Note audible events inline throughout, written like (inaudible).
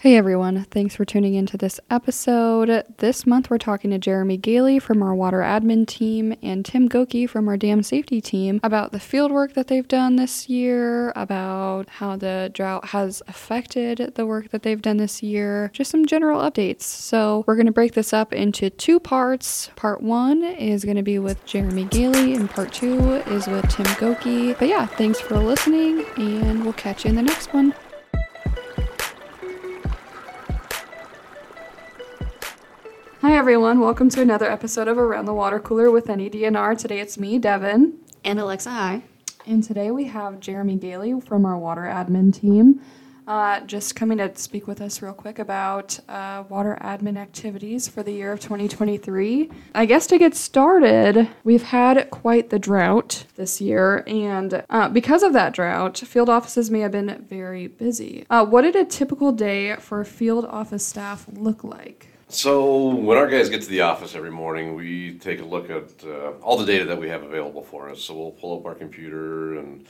Hey everyone, thanks for tuning into this episode. This month we're talking to Jeremy Gehle from our water admin team and Tim Gokie from our dam safety team about the field work that they've done this year, about how the drought has affected the work that they've done this year, just some general updates. So we're going to break this up into two parts. Part one is going to be with Jeremy Gehle, and part two is with Tim Gokie. But yeah, thanks for listening, and we'll catch you in the next one. Hi everyone, welcome to another episode of Around the Water Cooler with NEDNR. Today it's me, Devin, And Alexa, hi. and today we have Jeremy Gehle from our water admin team. Uh, just coming to speak with us real quick about uh, water admin activities for the year of 2023. I guess to get started, we've had quite the drought this year, and uh, because of that drought, field offices may have been very busy. Uh, what did a typical day for field office staff look like? So when our guys get to the office every morning, we take a look at uh, all the data that we have available for us. So we'll pull up our computer and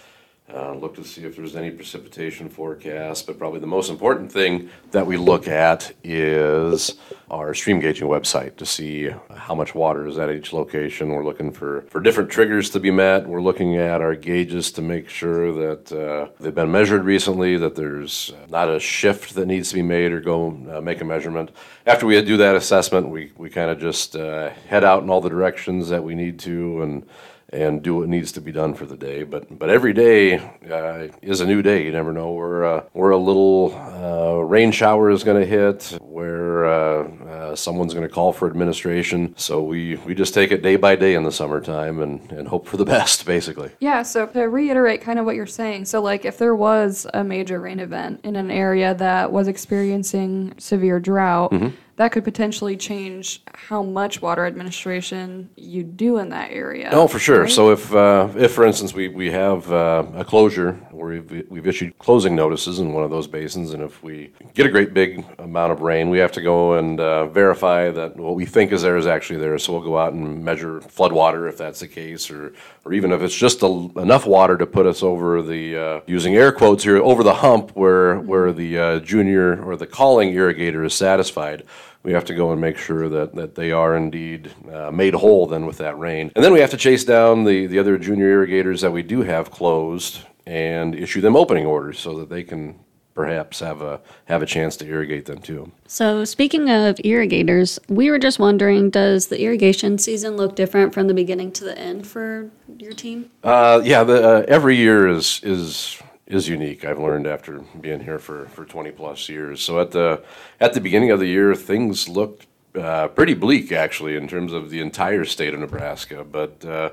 uh, look to see if there's any precipitation forecast. But probably the most important thing that we look at is our stream gauging website to see how much water is at each location. We're looking for, for different triggers to be met. We're looking at our gauges to make sure that uh, they've been measured recently, that there's not a shift that needs to be made or go uh, make a measurement. After we do that assessment, we, we kind of just uh, head out in all the directions that we need to and and do what needs to be done for the day. But but every day uh, is a new day. You never know where uh, where a little uh, rain shower is going to hit, where uh, uh, someone's going to call for administration. So we we just take it day by day in the summertime and and hope for the (laughs) best, basically. Yeah, so to reiterate kind of what you're saying, so like if there was a major rain event in an area that was experiencing severe drought, that could potentially change how much water administration you do in that area. Oh, for sure. right? So if, uh, if for instance, we, we have uh, a closure where we've, we've issued closing notices in one of those basins, and if we get a great big amount of rain, we have to go and uh, verify that what we think is there is actually there. So we'll go out and measure flood water if that's the case, or, or even if it's just a, enough water to put us over the, uh, using air quotes here, over the hump where, where the uh, junior or the calling irrigator is satisfied we have to go and make sure that, that they are indeed uh, made whole then with that rain. And then we have to chase down the, the other junior irrigators that we do have closed and issue them opening orders so that they can perhaps have a have a chance to irrigate them too. So, speaking of irrigators, we were just wondering does the irrigation season look different from the beginning to the end for your team? Uh, yeah, the, uh, every year is is is unique. I've learned after being here for, for 20 plus years. So at the at the beginning of the year, things looked uh, pretty bleak actually in terms of the entire state of Nebraska. But uh,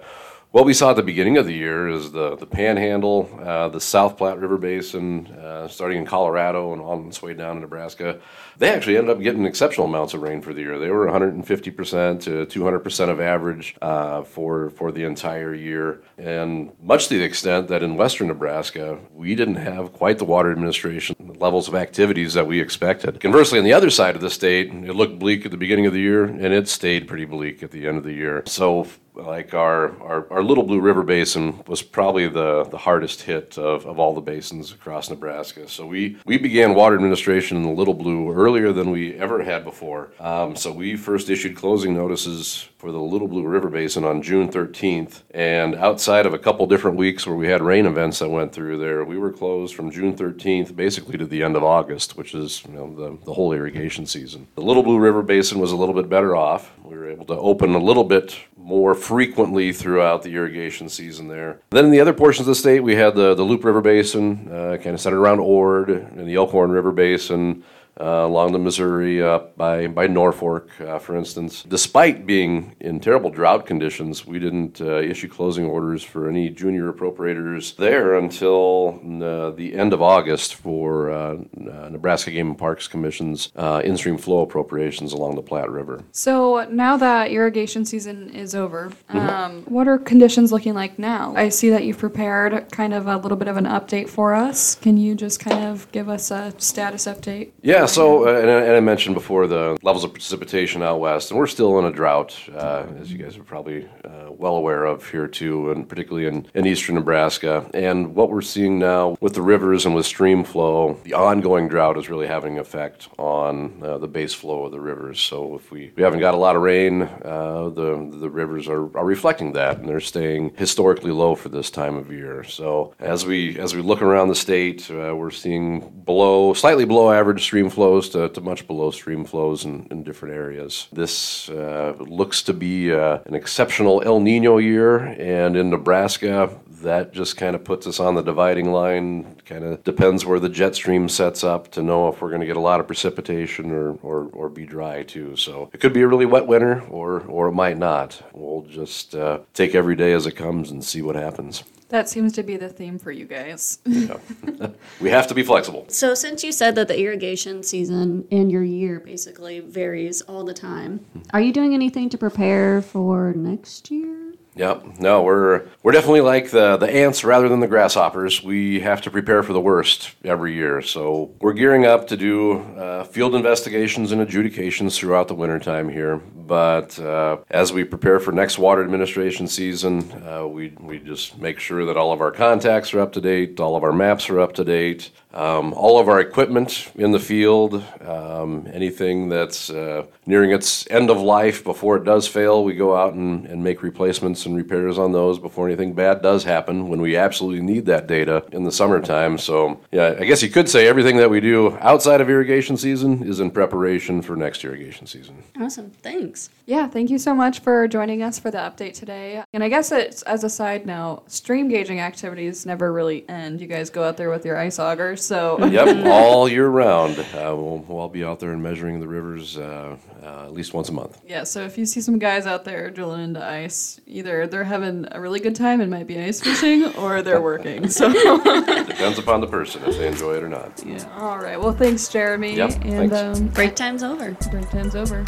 what we saw at the beginning of the year is the the Panhandle, uh, the South Platte River Basin, uh, starting in Colorado and on its way down to Nebraska. They actually ended up getting exceptional amounts of rain for the year. They were 150% to 200% of average uh, for for the entire year, and much to the extent that in western Nebraska we didn't have quite the water administration levels of activities that we expected. Conversely, on the other side of the state, it looked bleak at the beginning of the year, and it stayed pretty bleak at the end of the year. So like our, our, our Little Blue River Basin was probably the, the hardest hit of, of all the basins across Nebraska. So we, we began water administration in the Little Blue earlier than we ever had before. Um, so we first issued closing notices for the Little Blue River Basin on June 13th. And outside of a couple different weeks where we had rain events that went through there, we were closed from June 13th basically to the end of August, which is you know, the, the whole irrigation season. The Little Blue River Basin was a little bit better off. We were able to open a little bit more frequently throughout the irrigation season there. Then in the other portions of the state, we had the, the Loup River Basin, uh, kind of centered around Ord, and the Elkhorn River Basin, uh, along the Missouri up by, by Norfolk, uh, for instance. Despite being in terrible drought conditions, we didn't uh, issue closing orders for any junior appropriators there until uh, the end of August for uh, uh, Nebraska Game and Parks Commission's uh, in-stream flow appropriations along the Platte River. So now that irrigation season is over, um, what are conditions looking like now? I see that you've prepared kind of a little bit of an update for us. Can you just kind of give us a status update? Yeah, Yeah, so, uh, and, I- and I mentioned before the levels of precipitation out west, and we're still in a drought, uh, as you guys are probably uh, well aware of here too, and particularly in, in eastern Nebraska. And what we're seeing now with the rivers and with stream flow, the ongoing drought is really having an effect on uh, the base flow of the rivers. So if we, we haven't got a lot of rain, uh, the, the rivers are, are reflecting that, and they're staying historically low for this time of year. So as we, as we look around the state, we're seeing below, slightly below average stream flows to, to much below stream flows in, in different areas. This uh, looks to be uh, an exceptional El Nino year, and in Nebraska, that just kind of puts us on the dividing line. Kind of depends where the jet stream sets up to know if we're going to get a lot of precipitation or, or, or be dry too. So it could be a really wet winter, or or it might not. We'll just uh, take every day as it comes and see what happens. That seems to be the theme for you guys. Yeah. (laughs) we have to be flexible. So, since you said that the irrigation season and your year basically varies all the time, mm-hmm. are you doing anything to prepare for next year? Yep. No, we're we're definitely like the the ants rather than the grasshoppers. We have to prepare for the worst every year. So we're gearing up to do uh, field investigations and adjudications throughout the wintertime here. But uh, as we prepare for next water administration season, uh, we we just make sure that all of our contacts are up to date, all of our maps are up to date, um, all of our equipment in the field, um, anything that's uh, nearing its end of life before it does fail, we go out and, and make replacements and repairs on those before anything bad does happen when we absolutely need that data in the summertime. So, yeah, I guess you could say everything that we do outside of irrigation season is in preparation for next irrigation season. Awesome. Thanks. Yeah, thank you so much for joining us for the update today. And I guess it's as a side note, stream gauging activities never really end. You guys go out there with your ice augers, so Yep, (laughs) all year round. Uh, we'll, we'll all be out there and measuring the rivers uh, uh, at least once a month. yeah. So if you see some guys out there drilling into ice, either they're having a really good time and might be ice fishing, or they're working. So (laughs) Depends upon the person if they enjoy it or not. yeah. All right. Well, thanks, Jeremy. Yep, and thanks. um, Break time's over. break time's over.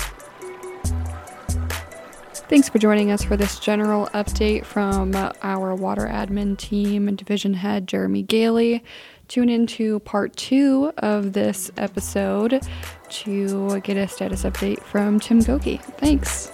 Thanks for joining us for this general update from our water admin team and division head Jeremy Gehle. Tune into part two of this episode to get a status update from Tim Gokie. Thanks.